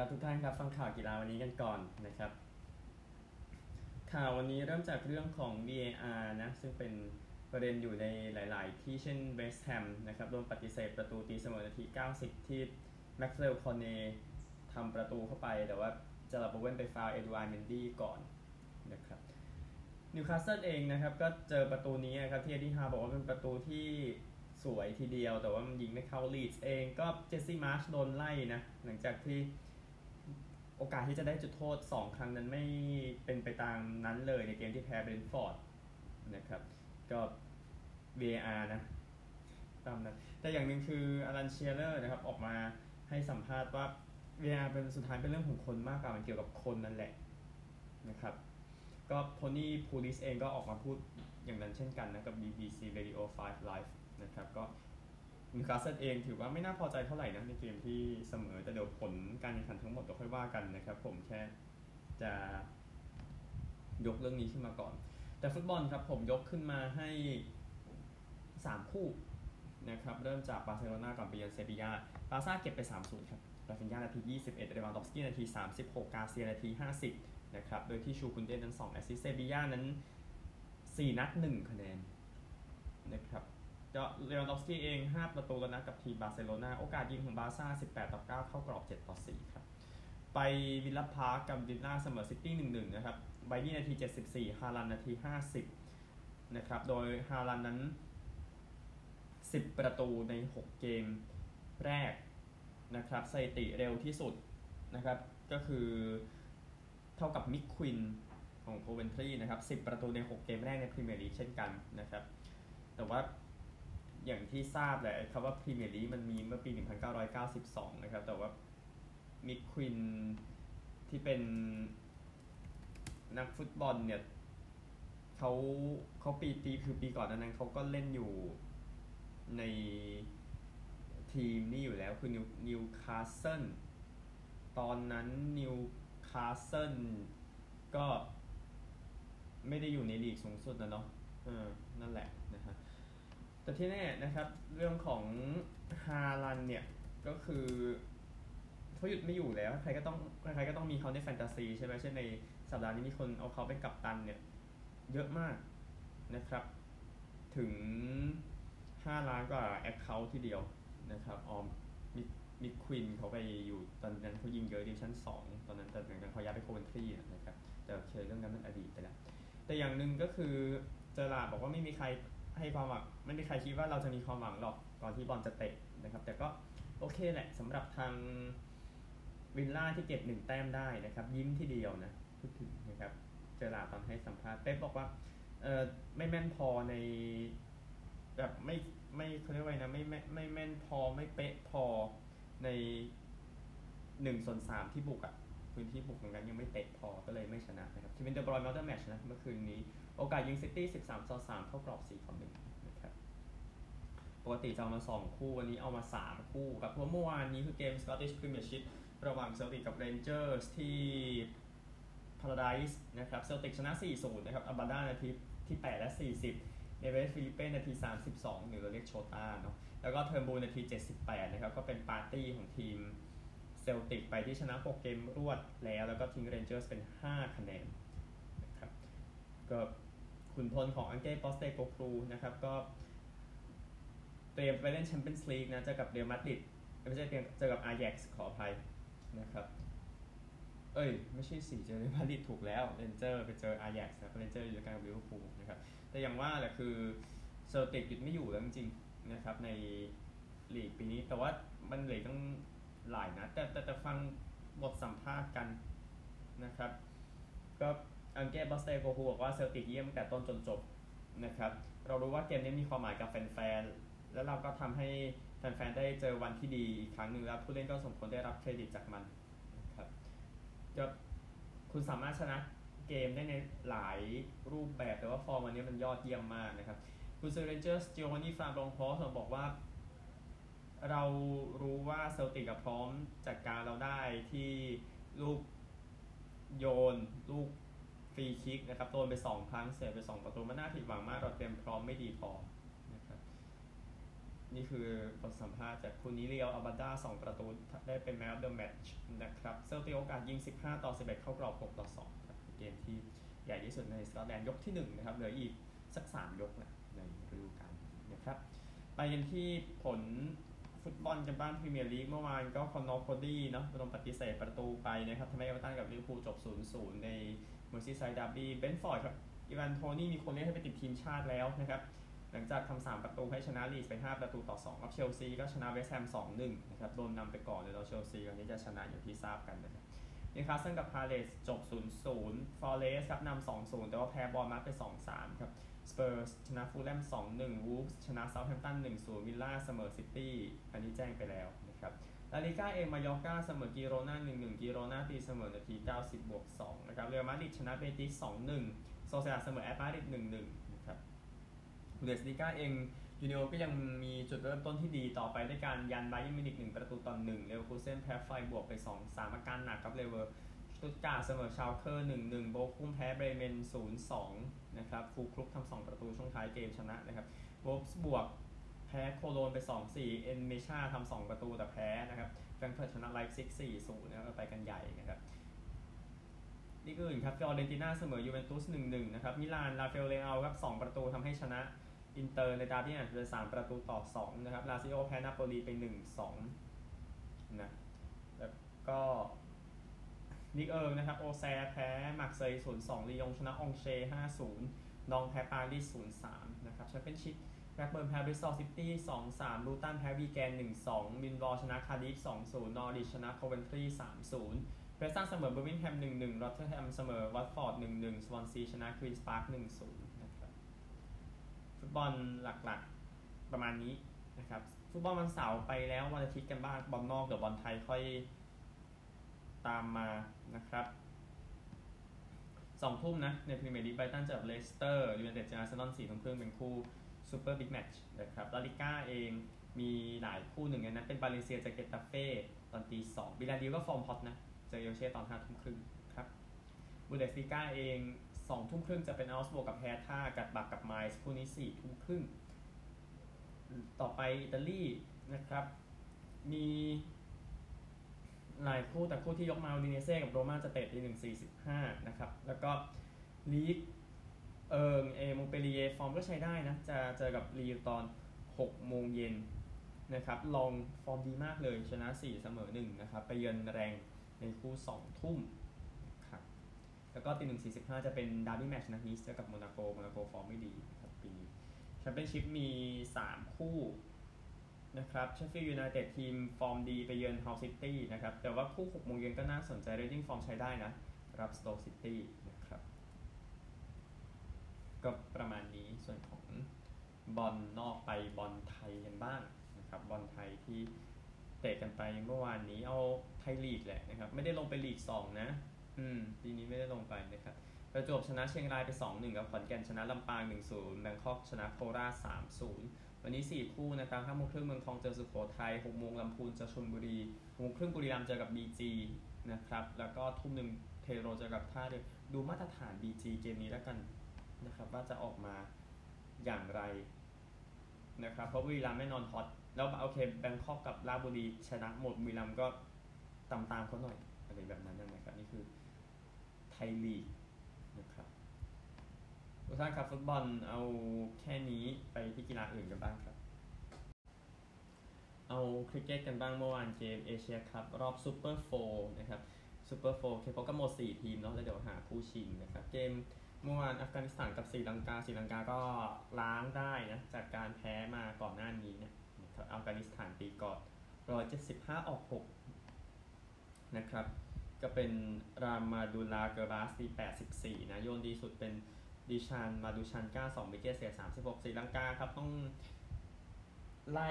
ครับทุกท่านครับฟังข่าวกีฬาวันนี้กันก่อนนะครับ ข่าววันนี้เริ่มจากเรื่องของ VAR นะซึ่งเป็นประเด็นอยู่ในหลาย ๆ ที่เช่นเวสต์แฮมนะครับโดนปฏิเสธประตูตีเสมอนาที 90 ที่แม็กซ์เวลคอร์เน็ตำประตูเข้าไป แต่ว่าจาร์ร็อด โบเว่นไปฟาวล์เอดูอาร์เมนดี้ก่อนนะครับนิวคาสเซิลเองนะครับก็เจอประตูนี้นะครับที่เอ็ดดี้ฮาวบอกว่าเป็นประตูที่สวยทีเดียว แต่ว่ามันยิงไม่เข้าลีดส์เองก็เจสซี่มาร์ชโดนไล่นะ หลังจากที่ โอกาสที่จะได้จุดโทษ 2 ครั้งนั้นไม่เป็นไปตามนั้นเลยในเกมที่แพ้เบรนท์ฟอร์ดนะครับก็ VAR นะตามนั้นแต่อย่างหนึ่งคืออลันเชียเลอร์นะครับออกมาให้สัมภาษณ์ว่า VAR เป็นสุดท้ายเป็นเรื่องของคนมากกว่ามันเกี่ยวกับคนนั่นแหละนะครับก็โทนี่พูลิสเองก็ออกมาพูดอย่างนั้นเช่นกันนะกับ BBC Radio 5 Live นะครับก็ นิวคาสเซิลเองถือว่าไม่น่าพอใจเท่าไหร่นะในเกมที่เสมอแต่เดี๋ยวผลการแข่งขันทั้งหมดเดี๋ยวค่อยว่ากันนะครับ ผมแค่จะยกเรื่องนี้ขึ้นมาก่อน แต่ฟุตบอลครับผมยกขึ้นมาให้ 3 คู่นะครับเริ่มจากบาร์เซโลนาก่อนไปเยือนเซบียาบาซ่าเก็บไป3-0ครับราฟินญานาที 21เลวานดอฟสกี้นาที 36 กาเซียนาที 50 นะครับ โดยที่ชูลส์ กุนเด้นั้น2แอสซิสต์เซบียานั้น 4 นัด 1 คะแนนนะครับ เลวานดอฟสกี้เอง 5 ประตูแล้วนะกับทีมบาร์เซโลนาโอกาสยิงของบาซ่า 18 ต่อ 9 เข้ากรอบ 7 ต่อ 4 ครับ ไปวิลล่าพาร์กกับวิลล่าเสมอซิตี้ 1-1 นะครับไบลีย์นาที 74 ฮาลันด์นาที 50 นะครับ โดยฮาลันด์นั้น 10 ประตูใน 6 เกมแรกนะครับสถิติเร็วที่สุดนะครับ ก็คือเท่ากับมิกควินน์ของโคเวนทรีนะครับ 10 ประตูใน 6 เกมแรกในพรีเมียร์ลีกเช่นกันนะครับ แต่ว่า อย่างที่ทราบแหละคำว่าพรีเมียร์ลีกมันมีเมื่อปี 1992 นะครับ แต่ว่ามิกควินน์ที่เป็นนักฟุตบอลเนี่ยเขาเขาปีปีคือปีก่อนนั้นเขาก็เล่นอยู่ในทีมนี่อยู่แล้วคือนิวนิวคาสเซิลตอนนั้นนิวคาสเซิลก็ไม่ได้อยู่ในลีกสูงสุดนะเนาะเออนั่นแหละ แต่ที่แน่นะครับ เรื่องของฮาลันด์เนี่ยก็คือเขาหยุดไม่อยู่แล้วใครก็ต้องใครก็ต้องมีเขาในแฟนตาซีใช่ไหมเช่นในสัปดาห์นี้มีคนเอาเขาเป็นกัปตันเนี่ยเยอะมากนะครับ ถึง 5 ล้านกว่า account ทีเดียวนะครับออมมิมิควินเขาไปอยู่ตอนนั้นเขายิงเยอะดิวิชั่น 2 ตอนนั้นแต่หลังจากเขาย้ายไปโคเวนทรีนะครับแต่เคยเรื่องนั้นมันอดีตไปแล้วแต่อย่างหนึ่งก็คือเจอราบอกว่าไม่มีใคร ให้ความหวังไม่มีใครคิดว่าเราจะมีความหวังหรอกก่อนที่บอลจะเตะนะครับ แต่ก็โอเคแหละสำหรับทางวิลล่าที่เก็บหนึ่งแต้มได้นะครับ ยิ้มที่เดียวนะพูดถึงนะครับเจอราตอนให้สัมภาษณ์เป๊ปบอกว่าเออไม่แม่นพอในแบบไม่ไม่เขาเรียกว่านะไม่ไม่ไม่แม่นพอไม่เป๊ะพอในหนึ่งส่วนสามที่บุกอะพื้นที่บุกเหมือนกันยังไม่เป๊ะพอก็เลยไม่ชนะนะครับที่เป็นเดอะบรอย man of the match นะเมื่อคืนนี้ โอกาสยิงซิตี้สิบสามต่อสามเข้ากรอบสี่ต่อหนึ่งนะครับปกติจะเอามาสองคู่วันนี้เอามาสามคู่กับเพราะเมื่อวานนี้คือเกม Scottish Premiership ระหว่างเซลติกกับเรนเจอร์สที่ Paradise นะครับเซลติกชนะ4-0นะครับอับบาดานาทีที่ 8 และ 40 เนเวสฟิลิปเป้นาที 32หรือเราเรียกโชต้าเนาะแล้วก็เทอร์บูนาที 78 นะครับ ก็เป็นปาร์ตี้ของทีมเซลติกไปที่ชนะ 6 เกมรวดแล้ว แล้วก็ทิ้งเรนเจอร์สเป็น 5 คะแนนนะครับก็ ขุนพลของอังเก้ปอสเตโกกลูนะครับก็เตรียมไปเล่นแชมเปี้ยนส์ลีกนะเจอกับเรอัลมาดริดไม่ใช่เตรียมเจอกับอาร์แย็กซ์ขออภัยนะครับ เอ้ย ไม่ใช่สี่เจอเรอัลมาดริดถูกแล้วเรนเจอร์ไปเจออาร์แย็กซ์นะเรนเจอร์อยู่กันกับลิเวอร์พูลนะครับแต่อย่างว่าแหละคือเซอร์ติกหยุดไม่อยู่แล้วจริงๆนะครับในลีกปีนี้แต่ว่ามันเหลือตั้งหลายนะแต่แต่แต่ฟังบทสัมภาษณ์กันนะครับ ก็ อังเก้ปอสเตโกกลูบอกว่าเซลติกเยี่ยมแต่ต้นจนจบนะครับเรารู้ว่าเกมนี้มีความหมายกับแฟนๆ แล้วเราก็ทำให้แฟนๆ ได้เจอวันที่ดีอีกครั้งหนึ่งแล้วผู้เล่นก็สมควรได้รับเครดิตจากมันนะครับก็คุณสามารถชนะเกมได้ในหลายรูปแบบแต่ว่าฟอร์มวันนี้มันยอดเยี่ยมมากนะครับคุณเซอร์เรนเจอร์สจิโอวานี่ฟาร์ลงพอสบอกว่า เรารู้ว่าเซลติกพร้อมจัดการเราได้ที่ลูกโยนลูก ฟรีคิกนะครับโดนไป 2 ครั้งเสียไป 2 ประตูมันน่าผิดหวังมากเราเตรียมพร้อมไม่ดีพอนะครับนี่คือบทสัมภาษณ์จากคุณนิเรียวอับบาด้า2 ประตูได้เป็น man of the match นะครับเซลติกโอกาสยิง 15 ต่อ 11 เข้ากรอบ 6 ต่อ2ครับเกมที่ใหญ่ที่สุดในสกอตแลนด์ยกที่ 1 นะครับเหลืออีกสัก 3 ยกนะในฤดูกาลนี้นะครับไปกันที่ผลฟุตบอลกันบ้านพรีเมียร์ลีกเมื่อวานก็คอนนอร์โคดี้เนาะโดนปฏิเสธประตูไปนะครับทำให้เอเวอร์ตันกับลิเวอร์พูลจบ 0-0 ใน เมอร์ซีไซด์ดาร์บี้เบรนท์ฟอร์ดครับอีวานโทนี่มีคนเรียกให้ไปติดทีมชาติแล้วนะครับหลังจากทำสามประตูให้ชนะลีดส์ไป5ประตูต่อ2ครับเชลซีก็ชนะเวสต์แฮม2-1นะครับโดนนำไปก่อนเลยเราเชลซีวันนี้จะชนะอย่างที่ทราบกันนะครับนิวคาสเซิลกับพาเลสจบ 0-0 ฟอร์เรสครับนำ 2-0 แต่ว่าแพ้บอร์นมัธไป 2-3 ครับสเปอร์สชนะฟูแล่ม 2-1 วูฟส์ชนะเซาท์แฮมป์ตัน 1-0 วิลล่าเสมอซิตี้ อันนี้แจ้งไปแล้วนะครับ ลาลิก้าเองมายอร์กาเสมอกิโรนา1-1กิโรนาตีเสมอนาที 90บวก2นะครับเรอัลมาดริดชนะเบติส2-1โซเซียดาดเสมอแอตมาดริด1-1นะครับบุนเดสลีกาเองยูเนี่ยนก็ยังมีจุดเริ่มต้นที่ดีต่อไปด้วยการยันไบเยิร์นมิวนิค1ประตูต่อ1เลเวอร์คูเซนแพ้ไฟรบวร์กไป 2 3 อาการหนักกับเลเวอร์สตุ๊ตการ์ทเสมอชาวเคอร์1-1โบคุ้มแพ้เบรเมน0-2นะครับฟูลล์ครูกทำ2ประตูช่วงท้ายเกมชนะนะครับโวล์ฟสบวร์ก แพ้โคโลนไป 2-4 เอ็นเมชาทำ2ประตูแต่แพ้นะครับแฟรงเฟิร์ตชนะไลป์ซิก4-0นะครับไปกันใหญ่นะครับนี่ก็อื่นครับฟิออเรนติน่าเสมอยูเวนตุส1-1นะครับมิลานราฟาเอลเลเอาครับ2ประตูทำให้ชนะอินเตอร์ในดาร์บี้แอนด์เป็น3ประตูต่อ2นะครับลาซิโอแพ้นาโปลีไป 1-2นะแล้วก็ลีกเอิงนะครับโอแซร์แพ้มาร์เซย์0-2ลียงชนะอองเช่ร์5-0น็องต์แพ้ปารีส0-3นะครับแชมเปี้ยนชิพ แบล็กเบิร์นแพ้บริสตอลซิตี้2-3ลูตันแพ้วีแกน1-2มิลล์วอลล์ชนะคาร์ดิฟ2-0นย์นอริชชนะโคเวนทรี3-0เพรสตันเสมอเบอร์มิงแฮม1-1รอตเทอร์แฮมเสมอวัตฟอร์ด1-1สวอนซีชนะควีนส์พาร์ค1-0นะครับฟุตบอลหลักๆประมาณนี้นะครับฟุตบอลวันเสาร์ไปแล้ววันอาทิตย์กันบ้างบอลนอกเดี๋ยวบอลไทยค่อยตามมานะครับสองทุ่มนะ ในพรีเมียร์ลีกไบรตันเจอกับเลสเตอร์ยูไนเต็ดเจออาร์เซนอลสี่ทุ่มครึ่งเป็นคู่ super big match นะครับลาลิก้าเองมีหลายคู่หนึ่งในนั้นเป็นบาเลนเซียเจอเกตาเฟ่ตอนตีสองบียาร์เรอัลก็ฟอร์มฮอตนะ เจอเยลเช่ตอนห้าทุ่มครึ่งครับบุนเดสลีกาเองสองทุ่มครึ่งจะเป็นเอาก์สบวร์กกับแฮร์ธ่ากลัดบัคกับไมส์คู่นี้สี่ทุ่มครึ่ง ต่อไปอิตาลีนะครับ มีหลายคู่แต่คู่ที่ยกมาอูดิเนเซ่กับโรม่าจะเตะตีหนึ่งสี่สิบห้านะครับ แล้วก็ลีก เอิงเอมงต์เปลลิเย่ร์ฟอร์มก็ใช้ได้นะ จะเจอกับลีลล์ตอนหกโมงเย็นนะครับ ล็องส์ฟอร์มดีมากเลยชนะ 4 เสมอ1นะครับ ไปเยือนแร็งส์ในคู่ 2 ทุ่มครับแล้วก็ตีหนึ่งสี่สิบห้าจะเป็น derby match นะนิสเจอกับโมนาโกโมนาโกฟอร์มไม่ดีครับปีนี้แชมเปี้ยนชิพมี 3 คู่นะครับเชฟฟิลด์ยูไนเต็ดทีมฟอร์มดีไปเยือนฮัลล์ซิตี้นะครับ แต่ว่าคู่6โมงเย็นก็น่าสนใจเรดดิ้งฟอร์มใช้ได้นะ รับสโต๊คซิตี้ ก็ประมาณนี้ส่วนของบอลนอกไปบอลไทยกันบ้างนะครับบอลไทยที่เตะกันไปเมื่อวานนี้เอาไทยลีกแหละนะครับ ไม่ได้ลงไปลีก2นะ อืมปีนี้ไม่ได้ลงไปนะครับประจวบชนะเชียงรายไป2-1กับขอนแก่นชนะลำปาง1-0แบงคอกชนะโคราช3-0 วันนี้ 4 คู่นะครับ5โมงครึ่งเมืองทองเจอสุโขทัย6โมงลำพูนเจอชลบุรี6โมงครึ่งบุรีรัมย์เจอกับ BG นะครับ แล้วก็ทุ่มหนึ่งเทโรเจอกับท่าเรือดูมาตรฐาน BG เกมนี้แล้วกัน นะครับว่าจะออกมาอย่างไรนะครับเพราะบุรีรัมย์ไม่นอนฮอตแล้วโอเคแบงคอกกับราบุรีชนะหมดบุรีรัมย์ก็ตามตามเขาหน่อยอะไรแบบนั้นนะครับนี่คือไทยลีกนะครับทุกท่านครับฟุตบอลเอาแค่นี้ไปที่กีฬาอื่นกันบ้างครับ เอาคริกเก็ตกันบ้างเมื่อวานเกมเอเชียคัพรอบ Super Four นะครับ Super Four เคปก็หมด4ทีมเนาะแล้วเดี๋ยวหาคู่ชิงนะครับเกม เมื่อวานอัฟกานิสถานกับศรีลังกาศรีลังกาก็ล้างได้นะจากการแพ้มาก่อนหน้านี้เนี่ยนะอัฟกานิสถานตีก่อน175ออก6นะครับ ก็เป็นรามานูลาเกอร์บาสตี84นะโยนดีสุดเป็นดิลชานมาดูชันก้า2 wicket เสีย36ศรีลังกาครับต้องไล่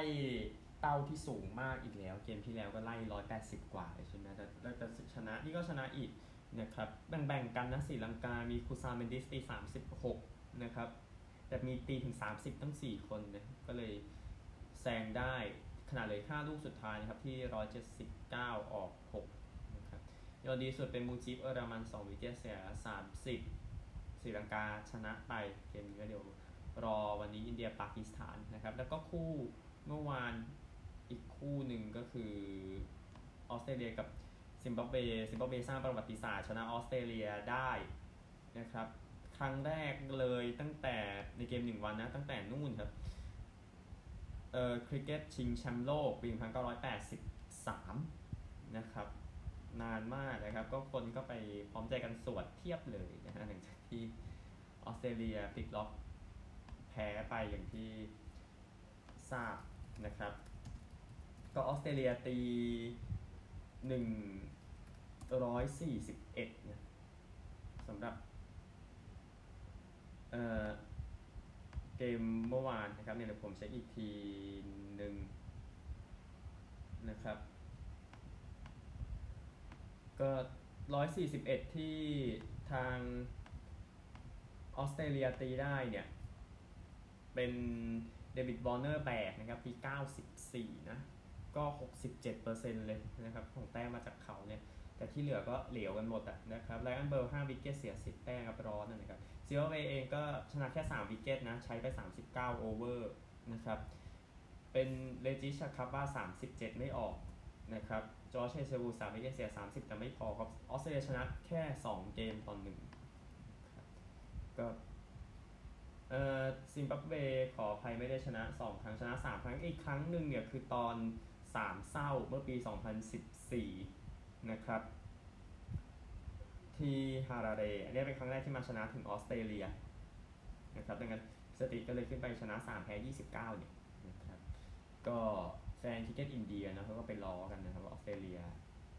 แต้มที่สูงมากอีกแล้ว เกมที่แล้วก็ไล่180กว่าเลยใช่ไหมแต่แต่ชนะนี่ก็ชนะอีก นะครับแบ่งๆกันนะศรีลังกา มีคูซาลเมนดิสตี36นะครับแต่มีตีถึง 30ตั้ง 4 คนนะก็เลยแซงได้ขนาดเลย5ลูกสุดท้ายนะครับที่ 179 ออก6นะครับยอดดีสุดเป็นมูจิฟเอรามัน 2 วิกเกตเสีย 30ศรีลังกาชนะไปเกมนี้ก็เดี๋ยวรอวันนี้อินเดียปากีสถานนะครับ แล้วก็คู่เมื่อวานอีกคู่หนึ่งก็คือออสเตรเลียกับ ซิมบับเวซิมบับเวสร้างประวัติศาสตร์ชนะออสเตรเลียได้นะครับ ครั้งแรกเลยตั้งแต่ในเกมหนึ่งวันนะตั้งแต่นู่นครับเอ่อคริกเก็ตชิงแชมป์โลกปี 1983 นะครับ นานมากนะครับ ก็คนก็ไปพร้อมใจกันสวดเทียบเลยนะฮะหลังจากที่ออสเตรเลียพลิกล็อกแพ้ไปอย่างที่ทราบนะครับ ก็ออสเตรเลียตี หนึ่งร้อยสี่สิบเอ็ดนะสำหรับเอ่อเกมเมื่อวานนะครับเนี่ยเดี๋ยวผมเช็คอีกทีหนึ่งนะครับ ก็ร้อยสี่สิบเอ็ดที่ทางออสเตรเลียตีได้เนี่ย เป็นเดวิดบอร์เนอร์แบกนะครับปี94 นะ ก็ 67%เลยนะครับของแต้มมาจากเขาเนี่ยแต่ที่เหลือก็เหลวกันหมดอะนะครับไลออนเบิร์ล5วิกเก็ตเสีย 10 แต้มครับร้อนนะครับซีโอเวเองก็ชนะแค่3วิกเก็ตนะใช้ไป 39 โอเวอร์นะครับเป็นเลจิชาคาบ้า37 ไม่ออกนะครับจอร์เชเชบู3วิกเก็ตเสีย 30 แต่ไม่พอครับออสเตรเลียชนะแค่ 2 เกมต่อหนึ่งก็เอ่อซิมบับเวขออภัยไม่ได้ชนะ 2 ครั้งชนะ 3 ครั้งอีกครั้งหนึ่งเนี่ยคือตอน 3เศร้าเมื่อปี 2014 นะครับ ที่ฮาราเรอันนี้เป็นครั้งแรกที่มาชนะถึงออสเตรเลียนะครับดังนั้นสถิติก็เลยขึ้นไปชนะ 3 แพ้ 29 เนี่ยนะครับก็แฟนคริกเก็ตอินเดียนะเขาก็ไปล้อกันนะครับว่าออสเตรเลีย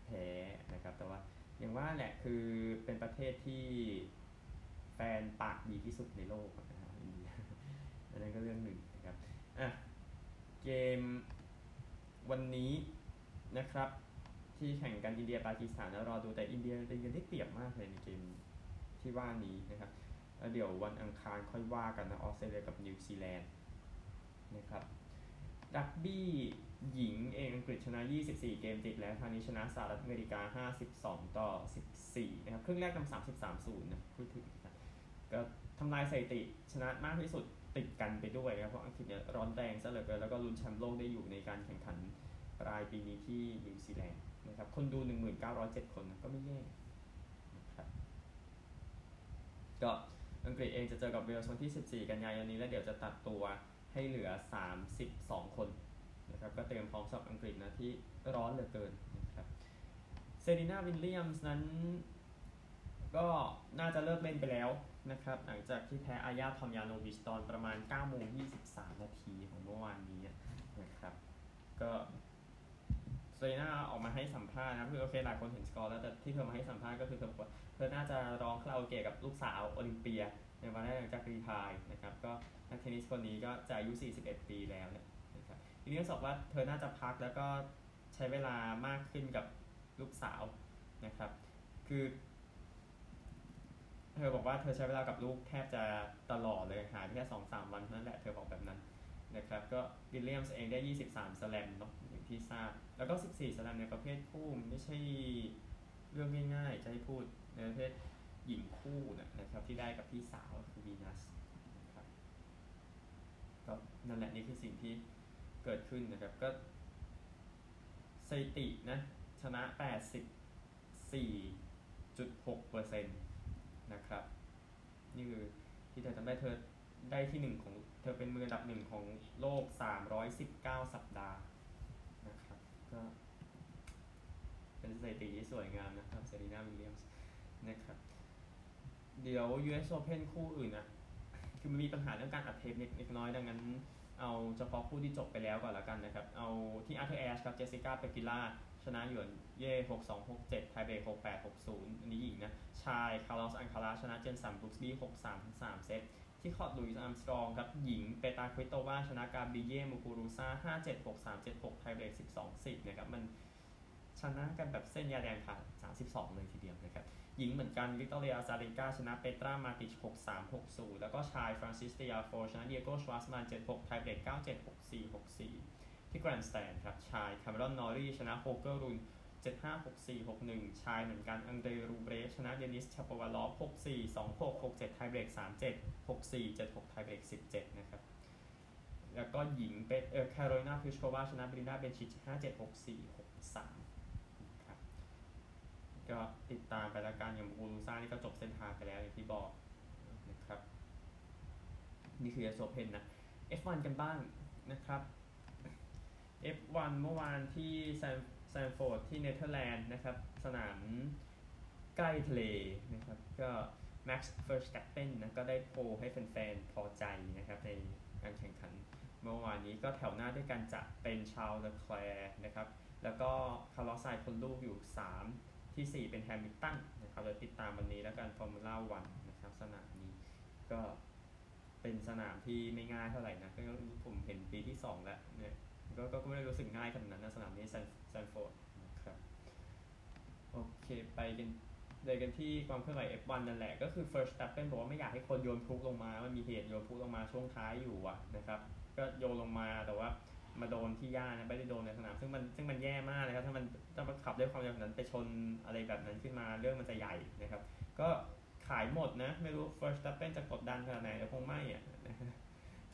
แพ้นะครับ แต่ว่าอย่างว่าแหละคือเป็นประเทศที่แฟนปากดีที่สุดในโลกนะครับอินเดียอันนั้นก็เรื่องหนึ่งนะครับอะเกม วันนี้นะครับ ที่แข่งกันอินเดียปากีสถานแล้วรอดูแต่อินเดียเป็นกันที่เปรียบมากเลยในเกมที่ว่านี้นะครับแล้วเดี๋ยววันอังคารค่อยว่ากันนะออสเตรเลียกับนิวซีแลนด์นะครับรักบี้หญิงเองอังกฤษชนะ 24 เกมติดแล้วคราวนี้ชนะสหรัฐอเมริกา 52 ต่อ 14 นะครับ ครึ่งแรกนำ33 0นะพูดถึงนะก็ทำลายสถิติชนะมากที่สุด ติดกันไปด้วยนะครับเพราะอังกฤษเนี่ยร้อนแรงซะเหลือเกินแล้วก็ลุ้นแชมป์โลกได้อยู่ในการแข่งขันปลายปีนี้ที่นิวซีแลนด์นะครับคนดู 1907 คนนะก็ไม่แย่นะครับก็อังกฤษเองจะเจอกับเวลส์วันที่ 14 กันยายนนี้ แล้วเดี๋ยวจะตัดตัวให้เหลือ 32 คนนะครับก็เตรียมพร้อมสำหรับอังกฤษนะที่ร้อนเหลือเกินนะครับเซรีนาวิลเลียมส์นั้น ก็น่าจะเลิกเล่นไปแล้วนะครับ หลังจากที่แพ้อายลาทอมยาโนวิชตอนประมาณ9โมง23 นาทีของเมื่อวานนี้นะครับ ก็เซรีนาออกมาให้สัมภาษณ์นะคือโอเคหลายคนเห็นสกอร์แล้วแต่ที่เธอมาให้สัมภาษณ์ก็คือเธอเธอน่าจะร้องคาราโอเกะกับลูกสาวโอลิมเปีย ในวันแรกหลังจากรีทายนะครับ ก็นักเทนนิสคนนี้ก็จะอายุ 41 ปีแล้วเนี่ยนะครับทีนี้ก็บอกว่าเธอน่าจะพักแล้วก็ใช้เวลามากขึ้นกับลูกสาวนะครับ คือ ธอบอกว่าเธอใช้เวลากับลูกแทบจะตลอดเลยหายแค่สองสามวันเท่านั้นแหละเธอบอกแบบนั้นนะครับก็วิลเลียมส์เองได้ 23สแลมเนาะอย่างที่ทราบ แล้วก็ 14สแลมในประเภทคู่ไม่ใช่เรื่องง่ายๆจะให้พูดในประเภทหญิงคู่นะครับที่ได้กับพี่สาวคือวีนัสนะครับก็นั่นแหละนี่คือสิ่งที่เกิดขึ้นนะครับก็สถิตินะชนะ 84.6%นต์ นะครับ นี่คือที่เธอทำได้เธอได้ที่หนึ่งของเธอเป็นมืออันดับหนึ่งของโลก 319 สัปดาห์นะครับก็เป็นสถิติที่สวยงามนะครับเซรีนาวิลเลียมส์นะครับ เดี๋ยว US Open คู่อื่นนะคือมันมีปัญหาเรื่องการอัดเทปเล็กน้อยดังนั้นเอาเฉพาะคู่ที่จบไปแล้วก่อนละกันนะครับ เอาที่อาร์เธอร์แอชครับเจสสิก้าเปกิล่า ชนะหยวนเย่6 2 6 7ไทเบร6 8 6 0อันนี้หญิงนะ ชายคาร์ลอสอันคาราชนะเจนสันบรูคส์บี้6 3 3เซตที่คอร์ดลุยส์อาร์มสตรองครับหญิงเปตาควิโตวาชนะกาบิเย่มูกูรูซา5 7 6 3 7 6ไทเบร12 10นะครับมันชนะกันแบบเส้นยาแดงขาด32 เลยทีเดียวนะครับ หญิงเหมือนกัน วิกตอเรีย อซาเลนกา ชนะเปตรา มาติช 6 3 6 0 แล้วก็ชาย ฟรานซิสเตียโฟชนะเดียโก ชวาสมาน7 6 ไทเบร9 7 6 4 6 4 ที่แกรนด์สแตนครับ ชายคาร์เมรอนนอรี่ชนะโฮเกอร์รุน 75 64 61 ชายเหมือนกันอังเดรรูเบรชนะเดนิสชาปวาลอฟ64 26 67 ไทเบรก 37 64 76 ไทเบรก 17 นะครับ แล้วก็หญิงเป็นเออแคโรไลนาพลิชโควาชนะเบลินดาเบนชิช5 7 6 4 6 3ครับก็ติดตามไปแล้วกันอย่างมูกูรูซ่านี่ก็จบเส้นทางไปแล้วอย่างที่บอกนะครับ นี่คือ US Open นะ F1 กันบ้างนะครับ F1 เมื่อวานที่แซนฟอร์ตที่เนเธอร์แลนด์นะครับ สนามใกล้ทะเลนะครับ ก็ Max Verstappen นะก็ได้ pole ให้แฟนๆ พอใจนะครับ ในการแข่งขันเมื่อวานนี้ก็แถวหน้าด้วยกันจะเป็นชาร์ลเลอแคลร์นะครับ แล้วก็คาร์ลอสไซนซ์คนลูกอยู่ 3 ที่ 4 เป็นแฮมิลตันนะครับเราติดตามวันนี้แล้วกันฟอร์มูล่าวันนะครับสนามนี้ก็เป็นสนามที่ไม่ง่ายเท่าไหร่นะก็ผมเห็นปีที่ 2 แล้วเนี่ย ก็ก็ไม่ได้รู้สึกง่ายขนาดนั้นนะสนามนี้แซนแซนฟอร์ดนะครับโอเคไปกันเลยกันที่ความเคลื่อนไหว F1 นั่นแหละ ก็คือ First Step เป็นบอกว่าไม่อยากให้คนโยนพลุลงมา มันมีเหตุโยนพลุลงมาช่วงท้ายอยู่อะนะครับ ก็โยนลงมาแต่ว่ามาโดนที่หญ้านะไม่ได้โดนในสนามซึ่งมันซึ่งมันแย่มากนะครับ ถ้ามันถ้ามันขับด้วยความเร็วนั้นไปชนอะไรแบบนั้นขึ้นมาเรื่องมันจะใหญ่นะครับ ก็ขายหมดนะ ไม่รู้ First Step เป็นจะกดดันขนาดไหนแต่คงไม่อะ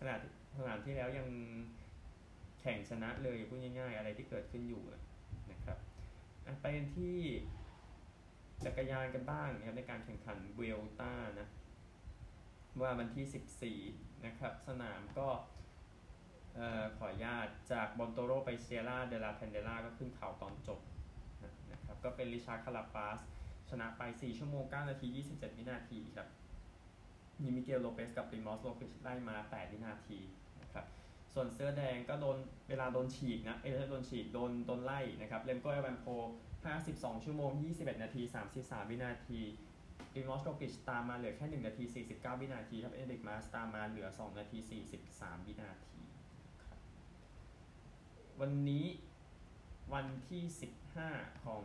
ขนาดสนามที่แล้วยัง ข่งชนะเลยพูดง่าย ๆ อะไรที่เกิดขึ้นอยู่นะครับไปกันที่จักรยานกันบ้างนะครับในการแข่งขันเวลต้านะว่าวันที่ 14 นะครับ สนามก็ขออนุญาตจากมอนโตโรไปเซียร่าเดลาแพนเดร่าก็ขึ้นเขาตอนจบนะครับก็เป็นริชาร์คาราปาสชนะไป 4 ชั่วโมง 9 นาที 27 วินาทีครับมีมิเกลโลเปสกับพริมอสโลเปสไล่มา 8 วินาทีนะครับ ส่วนเสื้อแดงก็โดนเวลาโดนฉีกนะเออโดนฉีกโดนโดนไล่นะครับเรมโกเอเวเนโพล52 ชั่วโมง 21 นาที 33 วินาทีพริมอสโรกลิชตามมาเหลือแค่ 1 นาที 49 วินาทีครับเอ็นริกมาสตามมาเหลือ 2 นาที 43 วินาทีครับวันนี้วันที่ 15 ของ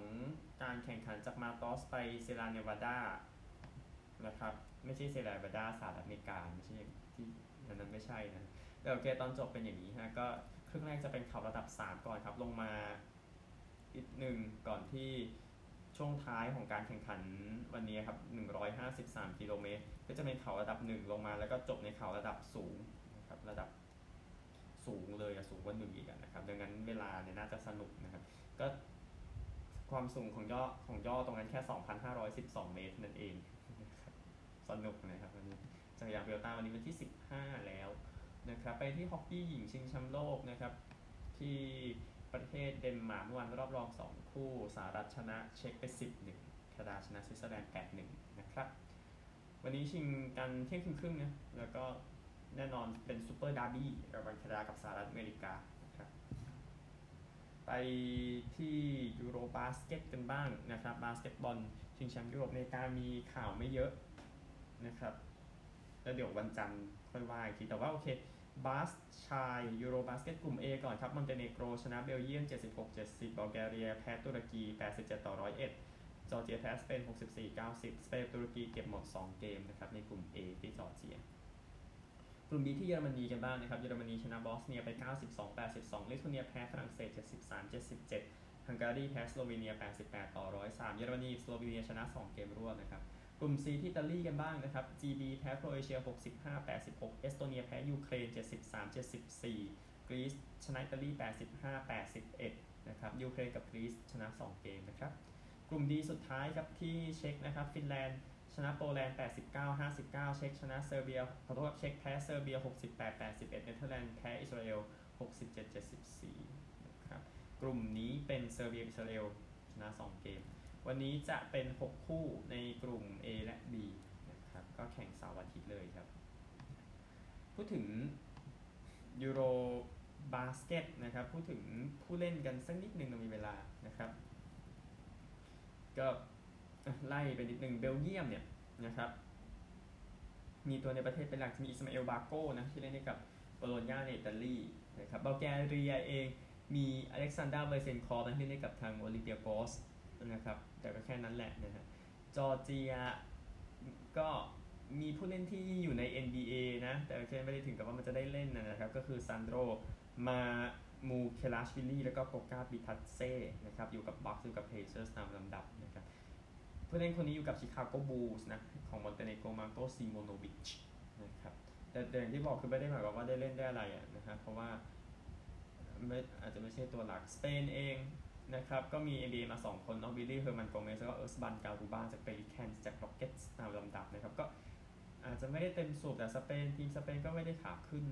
การแข่งขันจากมาร์ตอสไปเซราเนวาดานะครับ ไม่ใช่เซราเนวาดาสหรัฐอเมริกา ไม่ใช่ที่นั้นไม่ใช่นะ โอเคตอนจบเป็นอย่างนี้ฮะก็ครึ่งแรกจะเป็นขับระดับ 3 ก่อนครับ ลงมาอีกหนึ่งก่อนที่ช่วงท้ายของการแข่งขันวันนี้ครับ 153 กิโลเมตร ก็จะเป็นเขาระดับ 1 ลงมา แล้วก็จบในเขาระดับสูงนะครับระดับสูงเลยสูงกว่าหนึ่งอีกนะครับ ดังนั้นเวลาเนี่ยน่าจะสนุกนะครับก็ความสูงของยอดของยอดตรงนั้นแค่ 2,512 เมตรนั่นเอง สนุกนะครับวันนี้จักรยานเวลต้าวันนี้วันที่ 15 แล้ว นะครับไปที่ฮอกกี้หญิงชิงแชมป์โลกนะครับที่ประเทศเดนมาร์กเมื่อวานรอบรอง 2 คู่สหรัฐชนะเช็กไป 10-1แคนาดาชนะสวิตเซอร์แลนด์8-1 นะครับ วันนี้ชิงกันเที่ยงคืนครึ่งนะแล้วก็แน่นอนเป็น super derbyระหว่างแคนาดากับสหรัฐอเมริกานะครับไปที่ EuroBasket กันบ้างนะครับบาสเกตบอลชิงแชมป์ยุโรปอเมริกามีข่าวไม่เยอะนะครับแล้วเดี๋ยววันจันทร์ค่อยว่าอีกทีแต่ว่าโอเค บาสชาย EuroBasket กลุ่ม A ก่อนครับมอนเตเนโกรชนะเบลเยียม 76-70บัลแกเรีย แพ้ตุรกี 87ต่อ101 จอร์เจียแพ้สเปน 64-90 สเปนตุรกีเก็บหมด 2 เกมนะครับในกลุ่ม A ที่จอร์เจีย กลุ่ม B ที่เยอรมนีกันบ้างนะครับ เยอรมนีชนะบอสเนียไป 92-82 ลิทัวเนียแพ้ฝรั่งเศส 73-77 ฮังการีแพ้สโลวีเนีย 88ต่อ103 เยอรมนีสโลวีเนียชนะ 2 เกมรวดนะครับ กลุ่ม C ที่อิตาลีกันบ้างนะครับ GB แพ้โครเอเชีย 65 86 เอสโตเนียแพ้ยูเครน 73 74 กรีซชนะอิตาลี 85 81 นะครับยูเครนกับกรีซชนะ 2 เกมนะครับ กลุ่ม D สุดท้ายครับที่เช็กนะครับ ฟินแลนด์ชนะโปแลนด์ 89 59 เช็กชนะเซอร์เบียขอโทษครับเช็กแพ้เซอร์เบีย 68 81 เนเธอร์แลนด์แพ้อิสราเอล 67 74 นะครับ กลุ่มนี้เป็นเซอร์เบียอิสราเอลชนะ 2 เกม วันนี้จะเป็น 6 คู่ในกลุ่ม A และ B นะครับ ก็แข่งเสาร์อาทิตย์เลยครับ พูดถึง EuroBasket นะครับ พูดถึงผู้เล่นกันสักนิดหนึ่งเรามีเวลานะครับ ก็ไล่ไปนิดหนึ่งเบลเยียมเนี่ยนะครับ มีตัวในประเทศเป็นหลักมีอิสมาเอลบาโก้นะที่เล่นให้กับโบโลญญาในอิตาลีนะครับบลแกเรียเองมีอเล็กซานดาร์เวเซนคอฟที่เล่นให้กับทางโอลิมเปียโกส นะครับ แต่ก็แค่นั้นแหละนะฮะจอร์เจียก็มีผู้เล่นที่อยู่ใน NBA นะ แต่แค่ไม่ได้ถึงกับว่ามันจะได้เล่นนะครับ ก็คือซันโดรมามูเคลาชวิลลี่แล้วก็โกกาบิทัตเซ่นะครับ อยู่กับ Bucks อยู่กับเพเซอร์สตามลำดับนะครับผู้เล่นคนนี้อยู่กับชิคาโก Bulls นะ ของมอนเตเนโกรมาโกซิโมโนวิชนะครับแต่อย่างที่บอกคือไม่ได้หมายความว่าได้เล่นได้อะไรอะนะเพราะว่าไม่อาจจะไม่ใช่ตัวหลักสเปนเอง นะครับก็มี NBA มา 2 คนน้องวิลลี่เฮอร์นันโกเมซแล้วก็อุสมันการูบาจาก Pelicans จาก Rockets ตามลำดับนะครับก็อาจจะไม่ได้เต็มสูบแต่สเปนทีมสเปนก็ไม่ได้ขาขึ้น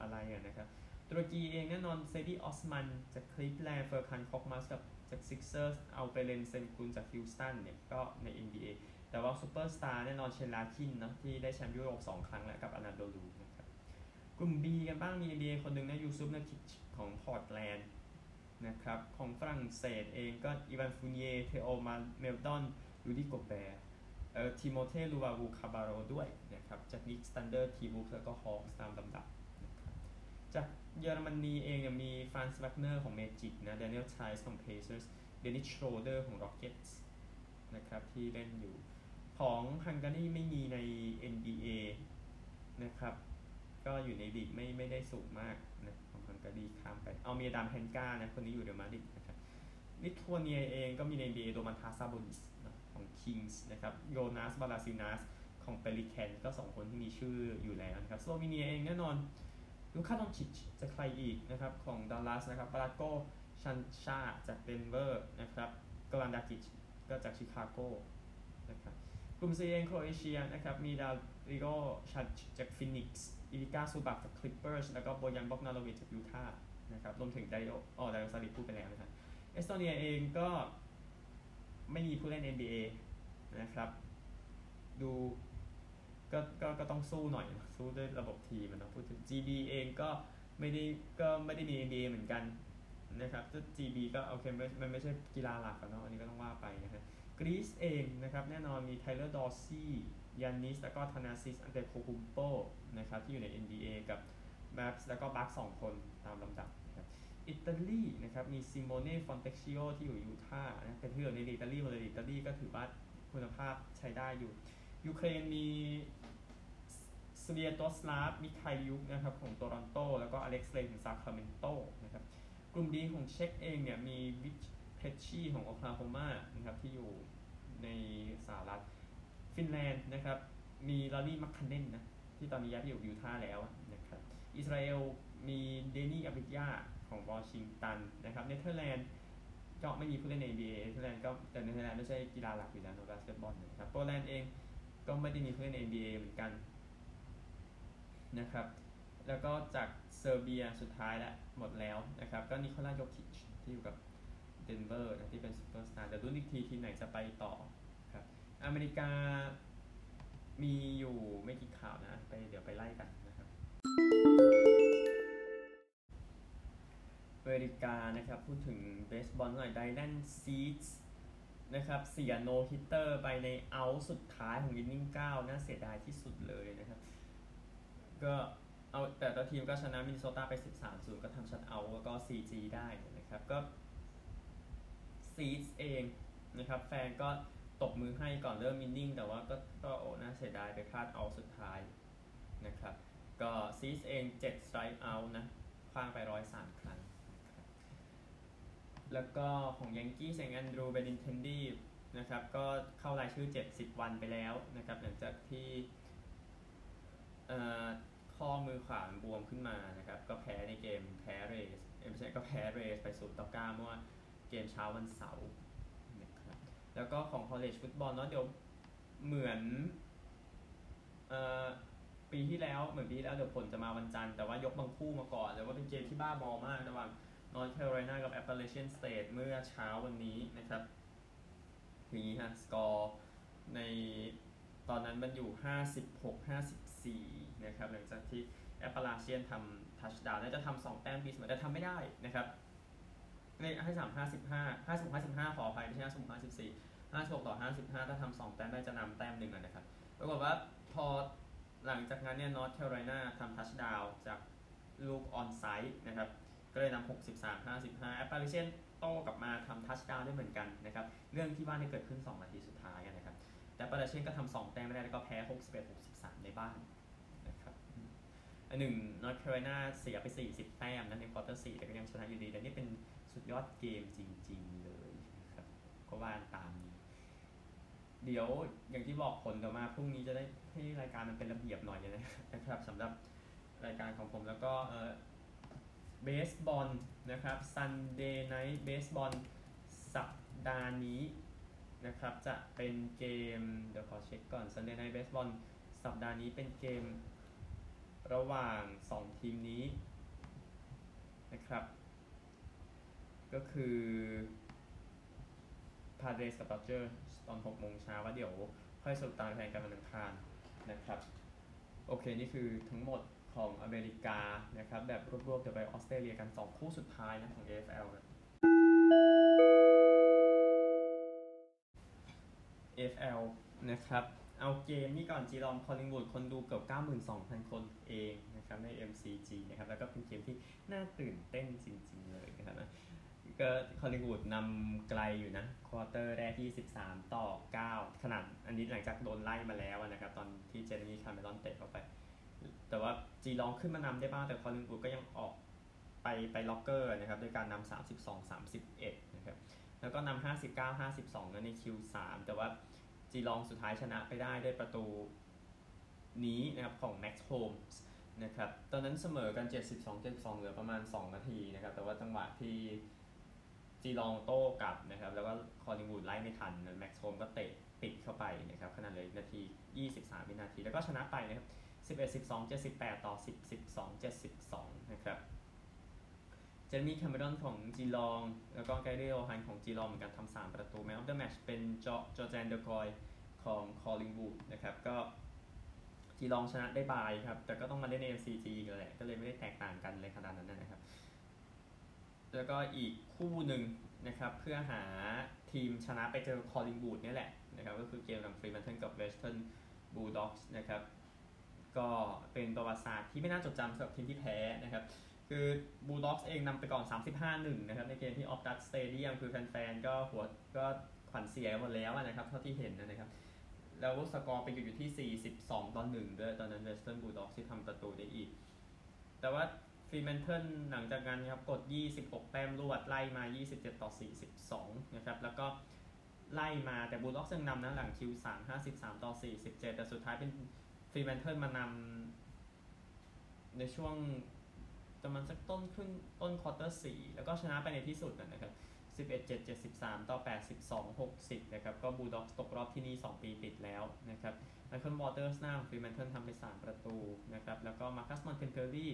อะไรนะครับตุรกีเองแน่นอนเซดีออสมันจากคลีฟแลนด์เฟอร์คันคอกมัสกับจาก Sixers อัลเปเรนเซนกุนจากฮิวสตันเนี่ยก็ใน NBA แต่ว่าซูเปอร์สตาร์แน่นอนเชนลาร์คินนะที่ได้แชมป์ยุโรป2 ครั้งแล้วกับอนาโดลูนะครับกลุ่ม B กันบ้างมี NBA คนหนึ่งนะยูซุฟนูร์คิชของพอร์ตแลนด์ นะครับของฝรั่งเศสเองก็อีวานฟูเนียเทโอมาเลดอนลูดี้โกแบร์เอ่อทิโมเทลูวาวูคาบาโรด้วยนะครับจาก Knicks Thunder T-Wolves แล้วก็ Hawks ตามลำดับนะครับจากเยอรมนีเองเนี่ยมีฟรานซ์แวกเนอร์ของ Magic นะเดนิเอลไทส์ของเพเซอร์สเดนิสโชเดอร์ของ Rockets นะครับที่เล่นอยู่ของฮังการีไม่มีใน NBA นะครับ ก็อยู่ในลีกไม่ไม่ได้สูงมากนะ ของฮังการีข้ามไป เอาเมีดามแฮนกานะคนนี้อยู่เรอัลมาดริดนะครับลิทัวเนียเองก็มีใน NBA โดมันทาสซาโบนิสของ Kings นะครับโยนัสวาลันชูนัสของ Pelicans ก็สองคนที่มีชื่ออยู่แล้วนะครับสโลวีเนียเองแน่นอนลูคาดอนชิชจะใครอีกนะครับของดัลลัสนะครับวลาทโกชันชาร์จากเดนเวอร์นะครับโกรันดรากิชก็จากชิคาโกนะครับกลุ่ม C เองโครเอเชียนะครับมีดาริโอซาริชจากฟินิกซ์ อีวิกาซูบัชจาก Clippers แล้วก็โบยันบ็อกดาโนวิชจากยูทาห์นะครับรวมถึงดาริโออ๋อดาริโอซาริชพูดไปแล้วนะครับเอสโตเนียเองก็ไม่มีผู้เล่น NBA นะครับ ดูก็ก็ก็ต้องสู้หน่อย สู้ด้วยระบบทีมนะพูดถึง GB เองก็ไม่ได้ก็ไม่ได้มี NBA เหมือนกันนะครับก็ GB ก็โอเคมันไม่ใช่กีฬาหลักอะเนาะอันนี้ก็ต้องว่าไปนะครับกรีซเองนะครับ แน่นอนมีไทเลอร์ดอร์ซี่ ยานิสแล้วก็ธนาซิสอันเทโทคุมโปนะครับที่อยู่ใน NBA กับ Mavs แล้วก็ Bucks สองคนตามลำดับนะครับอิตาลีนะครับมีซิโมเน่ฟอนเตคคิโอที่อยู่ยูทาห์นะเป็นที่อยู่ในอิตาลีหมดเลยอิตาลีก็ถือว่าคุณภาพใช้ได้อยู่ ยูเครนมีสเวียโตสลาฟมิคายยุกนะครับของโตรอนโต แล้วก็อเล็กซ์เลนของซาคราเมนโตนะครับกลุ่ม D ของเช็กเองเนี่ยมีวิทเครจชี่ของโอคลาโฮมานะครับที่อยู่ในสหรัฐ ฟินแลนด์นะครับมีลอรี่มาร์คคาเน่นนะที่ตอนนี้ย้ายไปอยู่ยูทาห์แล้วนะครับอิสราเอลมีเดนี่อัฟดิยาของวอชิงตันนะครับเนเธอร์แลนด์ก็ไม่มีผู้เล่นใน NBA เนเธอร์แลนด์ก็แต่เนเธอร์แลนด์ไม่ใช่กีฬาหลักอยู่แล้วนะบาสเกตบอลนะครับโปแลนด์เองก็ไม่ได้มีผู้เล่นใน NBA เหมือนกันนะครับแล้วก็จากเซอร์เบียสุดท้ายแล้วหมดแล้วนะครับก็นิโคลาโยคิชที่อยู่กับเดนเวอร์นะที่เป็นซูเปอร์สตาร์แต่รุ่นอีกทีทีไหนจะไปต่อ อเมริกามีอยู่ไม่กี่ข่าวนะ ไปเดี๋ยวไปไล่กันนะครับ อเมริกานะครับ พูดถึงเบสบอลหน่อยไดแลนซีดส์นะครับ เสีย no-hitter ไปใน out สุดท้ายของ inning 9น่าเสียดายที่สุดเลยนะครับ ก็เอาแต่ละทีมก็ชนะมินนิโซตาไป 13-0 ก็ทำชัดเอาแล้วก็ 4G ได้นะครับ ก็ซีดเองนะครับ แฟนก็ ตบมือให้ก่อนเริ่มมินนิ่ง แต่ว่าก็ก็โอ้น่าเสียดายไปพลาดเอาสุดท้ายนะครับ ก็ซีดเอง7สไตร์เอานะคว้างไป 103 ครั้งนะครับแล้วก็ของยังกี้เซงแอนดรูเบนินเทนดี้นะครับ ก็เข้ารายชื่อ 70 วันไปแล้วนะครับ หลังจากที่ข้อมือขวาบวมขึ้นมานะครับ ก็แพ้ในเกมแพ้เรสไม่ใช่ก็แพ้เรสไปสุดต่อ9เมื่อเกมเช้าวันเสาร์ แล้วก็ของ college football เนาะเดี๋ยวเหมือนปีที่แล้วเหมือนปีที่แล้วเดี๋ยวผลจะมาวันจันทร์แต่ว่ายกบางคู่มาก่อนแต่ว่าเป็นเกมที่บ้าบอมากระหว่าง North Carolina กับ Appalachian State เมื่อเช้าวันนี้นะครับทีนี้ฮะสกอร์ในตอนนั้นมันอยู่ 56 54 นะครับ หลังจากที่แอปเปิลาเชียนทำทัชดาวน์น่าจะทำสองแต้มปีสมัยแต่ทำไม่ได้นะครับ ในให้สามห้าสิบห้าห้าสิบห้าสิบห้าขออภัยไม่ใช่ห้าสิบห้าสิบสี่ห้าสิบหกต่อห้าสิบห้าถ้าทำสองแต้มได้จะนำแต้มหนึ่งนะครับปรากฏว่าพอหลังจากนั้นเนี่ยนอตแคโรไลนาทำทัชดาวจากลูกออนไซต์นะครับก็เลยนำหกสิบสามห้าสิบห้าแอปเปิลเชนโต้กลับมาทำทัชดาวน์ได้เหมือนกันนะครับเรื่องที่ว่านี่เกิดขึ้น 2 นาทีสุดท้ายนะครับแอปพาเลเชียนก็ทำสองแต้มไม่ได้แล้วก็แพ้ 61-63 ในบ้านนะครับอันหนึ่งนอร์ทแคโรไลนาเสียไป 40 แต้มนั้นในควอเตอร์4แต่ก็ยังชนะอยู่ดีแต่นี่เป็น สุดยอดเกมจริง ๆ เลยนะครับ ก็ว่าตามนี้ เดี๋ยวอย่างที่บอกผลต่อมาพรุ่งนี้จะได้ให้รายการมันเป็นระเบียบหน่อยนะครับสำหรับรายการของผมแล้วก็เออเบสบอลนะครับ Sunday Night Baseball สัปดาห์นี้นะครับ จะเป็นเกม เดี๋ยวขอเช็คก่อน Sunday Night Baseball สัปดาห์นี้เป็นเกมระหว่าง 2 ทีมนี้นะครับ ก็คือพาเดรสกับดอดเจอร์สตอน6โมงเช้าว่าเดี๋ยวค่อยสรุปตารางแข่งกันวันอังคารนะครับ โอเค นี่คือทั้งหมดของอเมริกานะครับ แบบรวบๆเดี๋ยวไปออสเตรเลียกัน 2 คู่สุดท้ายนะของ AFL นะ AFL นะครับ เอาเกมนี่ก่อนจีลองคอลลิงวูดคนดูเกือบ 92,000 คนเองนะครับใน MCG นะครับ แล้วก็เป็นเกมที่น่าตื่นเต้นจริง ก็คอลลิงวูดนำไกลอยู่นะควอเตอร์แรกที่13ต่อ 9 ขนาดอันนี้หลังจากโดนไล่มาแล้วนะครับ ตอนที่เจนนี่คาร์เมลอนเตะเข้าไป แต่ว่าจีลองขึ้นมานำได้บ้าง แต่คอลลิงวูดก็ยังออกไปไปล็อกเกอร์นะครับด้วยการนำ32-31 นะครับ แล้วก็นำ59 52ใน Q3 แต่ว่าจีลองสุดท้ายชนะไปได้ด้วยประตูนี้นะครับของ Max Holmes นะครับ ตอนนั้นเสมอกัน 72 72เหลือประมาณ 2 นาทีนะครับ แต่ว่าจังหวะที่ จีลองโต้กลับนะครับ แล้วก็คอลลิงวูดไล่ไม่ทันแม็กซ์โฮมก็เตะปิดเข้าไปนะครับขนาดเลยนาที 23 วินาที แล้วก็ชนะไปนะครับ 11 12 78 ต่อ 10 12 72 นะครับเจมี่ แคเมรอนของจีลอง แล้วก็ไกเรโอฮันของจีลองเหมือนกันทำสามประตู man of the match เป็นจอจอร์แดนเดอกอยของคอลลิงวูดนะครับ ก็จีลองชนะได้ bye ครับ แต่ก็ต้องมาเล่น AFCG กันแหละ ก็เลยไม่ได้แตกต่างกันเลยขนาดนั้นนะครับ แล้วก็อีกคู่หนึ่งนะครับเพื่อหาทีมชนะไปเจอคอลลิงวูดนี่แหละนะครับก็คือเกมของฟรีแมนเทิลกับเวสเทิร์นบูลด็อกส์นะครับก็เป็นประวัติศาสตร์ที่ไม่น่าจดจำสำหรับทีมที่แพ้นะครับคือบูลด็อกส์เองนำไปก่อน 35-1 นะครับในเกมที่ออปตัสสเตเดียมคือแฟนๆก็หัวก็ขวัญเสียหมดแล้วนะครับเท่าที่เห็นนะครับแล้วสกอร์ไปอยู่อยู่ที่ 42 ต่อ1ด้วยตอนนั้นเวสเทิร์นบูลด็อกส์ที่ทำประตูได้อีก แต่ว่า ฟรีแมนเทิลหลังจากนั้นครับกด 26 แต้มรวดไล่มา 27 ต่อ 42 นะครับ แล้วก็ไล่มาแต่บูลด็อกส์ยังนำนะหลัง Q3 53 ต่อ 47 แต่สุดท้ายเป็นฟรีแมนเทิลมานำในช่วงประมาณสักต้นครึ่งต้นควอเตอร์4แล้วก็ชนะไปในที่สุดนะครับ11 7 73 ต่อ82 60 นะครับ ก็บูลด็อกตกรอบที่นี่ 2 ปีติดแล้วนะครับไมเคิลวอเตอร์สหน้าฟรีแมนเทิลทำไป 3 ประตูนะครับ แล้วก็มาร์คัสบอนเทมเปลลี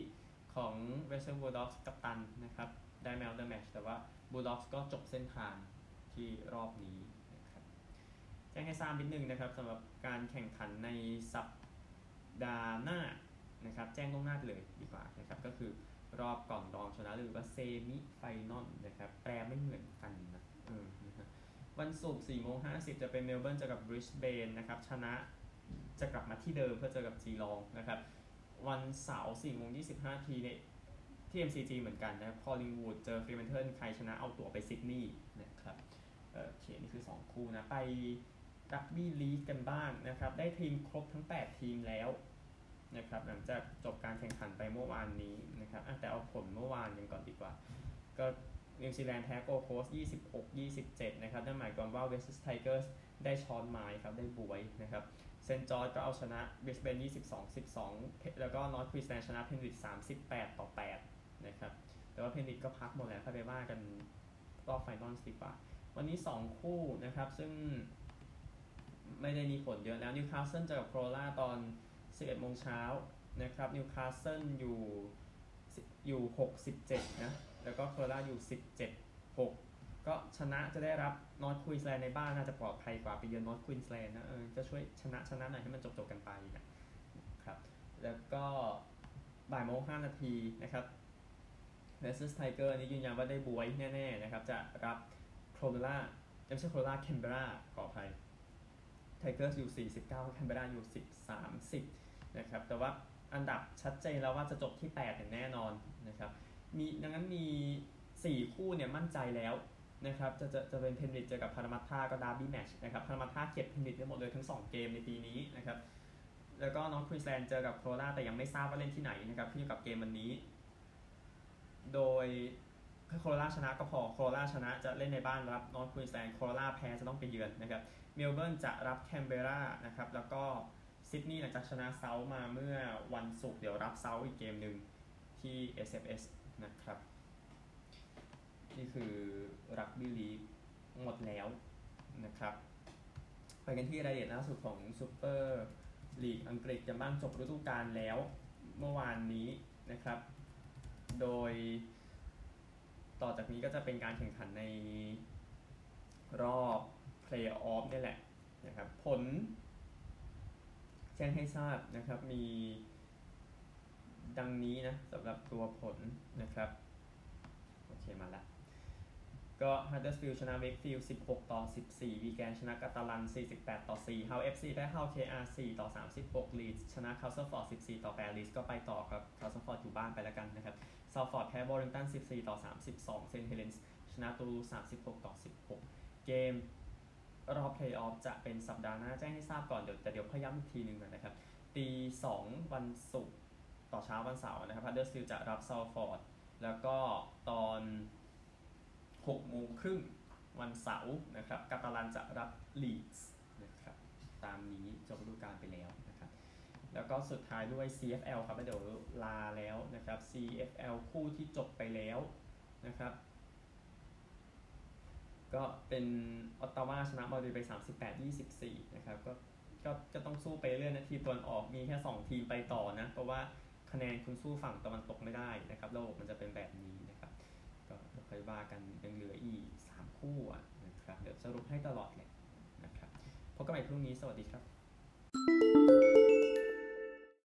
ของเวสเทิร์นบูลด็อกส์กัปตันนะครับ ได้ man of the match แต่ว่าบูลด็อกส์ก็จบเส้นทางที่รอบนี้นะครับแจ้งให้ทราบนิดนึงนะครับสำหรับการแข่งขันในสัปดาห์หน้านะครับ แจ้งล่วงหน้าเลยดีกว่านะครับ ก็คือรอบก่อนรองชนะหรือว่า semi-final นะครับ แปลไม่เหมือนกันนะวันศุกร์4โมง50จะเป็นเมลเบิร์นเจอกับบริสเบนนะครับ ชนะจะกลับมาที่เดิมเพื่อเจอกับจีลองนะครับ วันเสาร์4โมง25ทีเนี่ยที่ MCG เหมือนกันนะครับคอลลิงวูดเจอฟรีแมนเทิลใครชนะเอาตั๋วไปซิดนีย์นะครับโอเคนี่คือ 2 คู่นะ ไปรักบี้ลีกกันบ้างนะครับ ได้ทีมครบทั้ง 8 ทีมแล้วนะครับหลังจากจบการแข่งขันไปเมื่อวานนี้นะครับแต่เอาผลเมื่อวานกันก่อนดีกว่า ก็นิวซีแลนด์แพ้โกลด์โคสต์26 27 นะครับนั่นหมายความว่าเวสต์ไทเกอร์สได้ช้อนไม้ครับ ได้บ๊วยนะครับ เซนต์จอร์จก็เอาชนะบริสเบน22 12 แล้วก็นอร์ทควีนส์แลนด์ชนะเพนริธ38 ต่อ 8 นะครับ แต่ว่าเพนริธก็พักหมดแล้วค่อยไปว่ากันรอบ final ดีกว่า วันนี้ 2 คู่นะครับ ซึ่งไม่ได้มีผลเยอะแล้วนิวคาสเซิลเจอกับโครนัลลาตอน 11 โมงเช้านะครับนิวคาสเซิลอยู่อยู่ 67 นะ แล้วก็โครนัลล่าอยู่ 17 6 ก็ชนะจะได้รับนอร์ทควีนสแลนด์ในบ้านน่าจะปลอดภัยกว่าไปเยือนนอร์ทควีนสแลนด์นะเออจะช่วยชนะชนะหน่อยให้มันจบจบกันไปนะครับ แล้วก็บ่ายโมง5นาทีนะครับเวสต์ไทเกอร์นี่ยืนยันว่าได้บ๊วยแน่ๆนะครับ จะรับโครนัลล่าไม่ใช่โครนัลล่าแคนเบราขออภัยไทเกอร์อยู่ 49แคนเบราอยู่13 10นะครับ แต่ว่าอันดับชัดเจนแล้วว่าจะจบที่8อย่างแน่นอนนะครับ มีดังนั้นมี 4 คู่เนี่ยมั่นใจแล้ว นะครับจะจะจะเป็นเพนริธเจอกับพารามัตท่าก็ derby match นะครับพารามัตท่าเก็บเพนริธได้หมดเลยทั้ง 2 เกมในปีนี้นะครับแล้วก็นอร์ทควีนสแลนด์เจอกับโครนัลล่าแต่ยังไม่ทราบว่าเล่นที่ไหนนะครับขึ้นอยู่กับเกมวันนี้ โดยถ้าโครนัลล่าชนะก็พอโครนัลล่าชนะจะเล่นในบ้านรับนอร์ทควีนสแลนด์โครนัลล่าแพ้จะต้องไปเยือนนะครับเมลเบิร์นจะรับแคนเบรานะครับแล้วก็ซิดนีย์หลังจากชนะเซาท์มาเมื่อวันศุกร์เดี๋ยวรับเซาท์อีกเกมหนึ่งที่ SFS นะครับ นี่คือรักบี้ลีหมดแล้วนะครับ ไปกันที่รายละเอียดล่าสุดของซูเปอร์ลีกอังกฤษกันบ้างจบฤดูกาลแล้วเมื่อวานนี้นะครับ โดยต่อจากนี้ก็จะเป็นการแข่งขันในรอบเพลย์ออฟนี่แหละนะครับ ผลแจ้งให้ทราบนะครับ มีดังนี้นะสำหรับตัวผลนะครับ โอเค มาละ ก็ Huddersfield ชนะ Wakefield 16 ต่อ 14 วีแกนชนะกาตาลัน 48 ต่อ4 Hull FC แพ้ Hull KR 4ต่อ 36 Leeds ชนะ Castleford 14 ต่อ8 Leeds ก็ไปต่อครับ Castleford อยู่บ้านไปแล้วกันนะครับ Salford แพ้ Warrington 14 ต่อ 32 St Helens ชนะตูลู36 ต่อ 16 เกมรอบ Playoff จะเป็นสัปดาห์หน้าแจ้งให้ทราบก่อนเดี๋ยวแต่เดี๋ยวพยย้ำอีกทีหนึ่งนะครับตี2วันศุกร์ต่อเช้าวันเสาร์นะครับ Huddersfield จะรับ Salford แล้วก็ตอน 6โมงครึ่งวันเสาร์นะครับกาตาลันจะรับลีดส์นะครับตามนี้จบฤดูกาลไปแล้วนะครับแล้วก็สุดท้ายด้วย CFL ครับเดี๋ยวลาแล้วนะครับ CFL คู่ที่จบไปแล้วนะครับก็เป็นออตตาวาชนะบอลดีไป 38-24 นะครับก็ก็ก็ต้องสู้ไปเรื่อยนะทีตะวันออกมีแค่ 2 ทีมไปต่อนะ เพราะว่าคะแนนคุณสู้ฝั่งตะวันตกไม่ได้นะครับระบบมันจะเป็นแบบนี้นะ ค่อยว่ากันยังเหลืออีก 3 คู่นะครับ เดี๋ยวสรุปให้ตลอดเลยนะครับพบกันใหม่พรุ่งนี้สวัสดีครับ